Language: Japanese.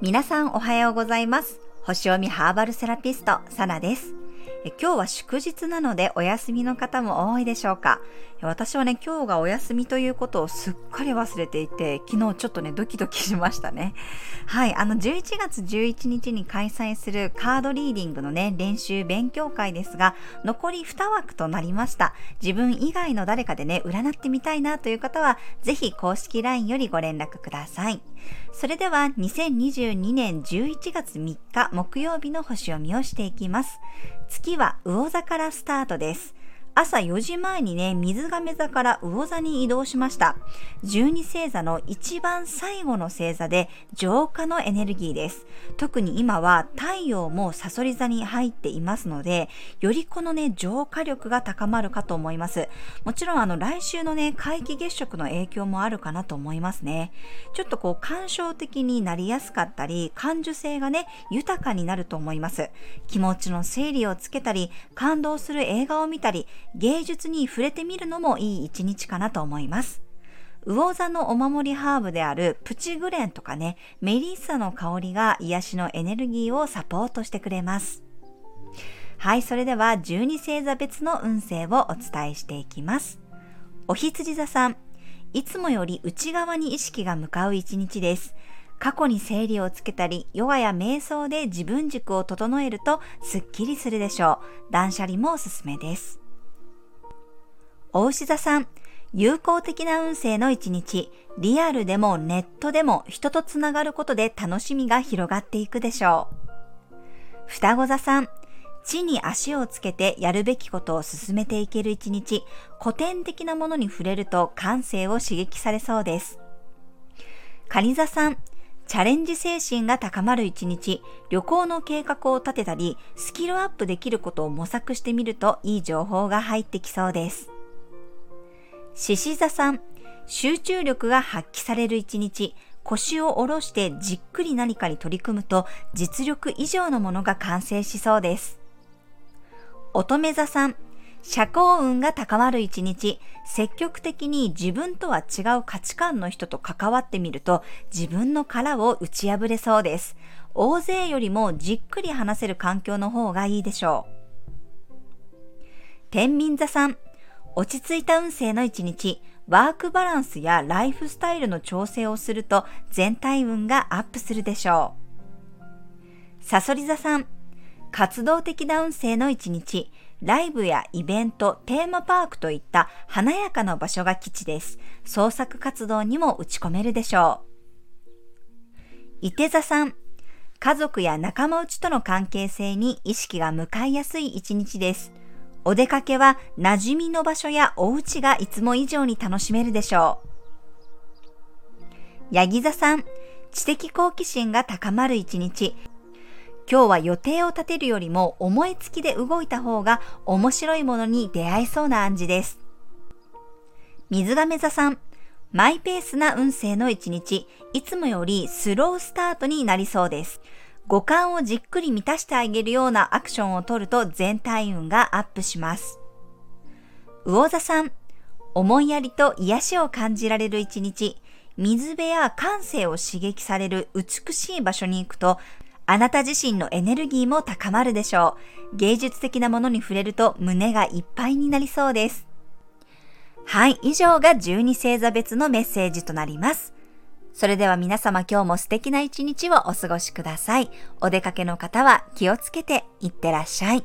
皆さんおはようございます。星読みハーバルセラピストサナです。今日は祝日なのでお休みの方も多いでしょうか？私はね、今日がお休みということをすっかり忘れていて、昨日ちょっとね、ドキドキしましたね。はい、あの、11月11日に開催するカードリーディングのね、練習勉強会ですが、残り2枠となりました。自分以外の誰かでね、占ってみたいなという方は、ぜひ公式 LINE よりご連絡ください。それでは、2022年11月3日木曜日の星読みをしていきます。月は魚座からスタートです。朝4時前にね、水亀座から魚座に移動しました。12星座の一番最後の星座で浄化のエネルギーです。特に今は太陽もサソリ座に入っていますので、よりこのね、浄化力が高まるかと思います。もちろんあの来週のね、皆既月食の影響もあるかなと思いますね。ちょっとこう感傷的になりやすかったり、感受性がね、豊かになると思います。気持ちの整理をつけたり、感動する映画を見たり、芸術に触れてみるのもいい一日かなと思います。魚座のお守りハーブであるプチグレンとかね、メリッサの香りが癒しのエネルギーをサポートしてくれます。はい、それでは12星座別の運勢をお伝えしていきます。お羊座さん、いつもより内側に意識が向かう一日です。過去に整理をつけたり、ヨガや瞑想で自分軸を整えるとスッキリするでしょう。断捨離もおすすめです。お牛座さん、友好的な運勢の一日、リアルでもネットでも人とつながることで楽しみが広がっていくでしょう。双子座さん、地に足をつけてやるべきことを進めていける一日、古典的なものに触れると感性を刺激されそうです。蟹座さん、チャレンジ精神が高まる一日、旅行の計画を立てたり、スキルアップできることを模索してみるといい情報が入ってきそうです。獅子座さん、集中力が発揮される一日、腰を下ろしてじっくり何かに取り組むと実力以上のものが完成しそうです。乙女座さん、社交運が高まる一日、積極的に自分とは違う価値観の人と関わってみると自分の殻を打ち破れそうです。大勢よりもじっくり話せる環境の方がいいでしょう。天秤座さん、落ち着いた運勢の一日、ワークバランスやライフスタイルの調整をすると全体運がアップするでしょう。サソリ座さん、活動的な運勢の一日、ライブやイベント、テーマパークといった華やかな場所が基地です。創作活動にも打ち込めるでしょう。伊手座さん、家族や仲間内との関係性に意識が向かいやすい一日です。お出かけは馴染みの場所やお家がいつも以上に楽しめるでしょう。ヤギ座さん、知的好奇心が高まる一日。今日は予定を立てるよりも思いつきで動いた方が面白いものに出会いそうな暗示です。水亀座さん、マイペースな運勢の一日、いつもよりスロースタートになりそうです。五感をじっくり満たしてあげるようなアクションを取ると全体運がアップします。魚座さん、思いやりと癒しを感じられる一日、水辺や感性を刺激される美しい場所に行くと、あなた自身のエネルギーも高まるでしょう。芸術的なものに触れると胸がいっぱいになりそうです。はい、以上が12星座別のメッセージとなります。それでは皆様今日も素敵な一日をお過ごしください。お出かけの方は気をつけていってらっしゃい。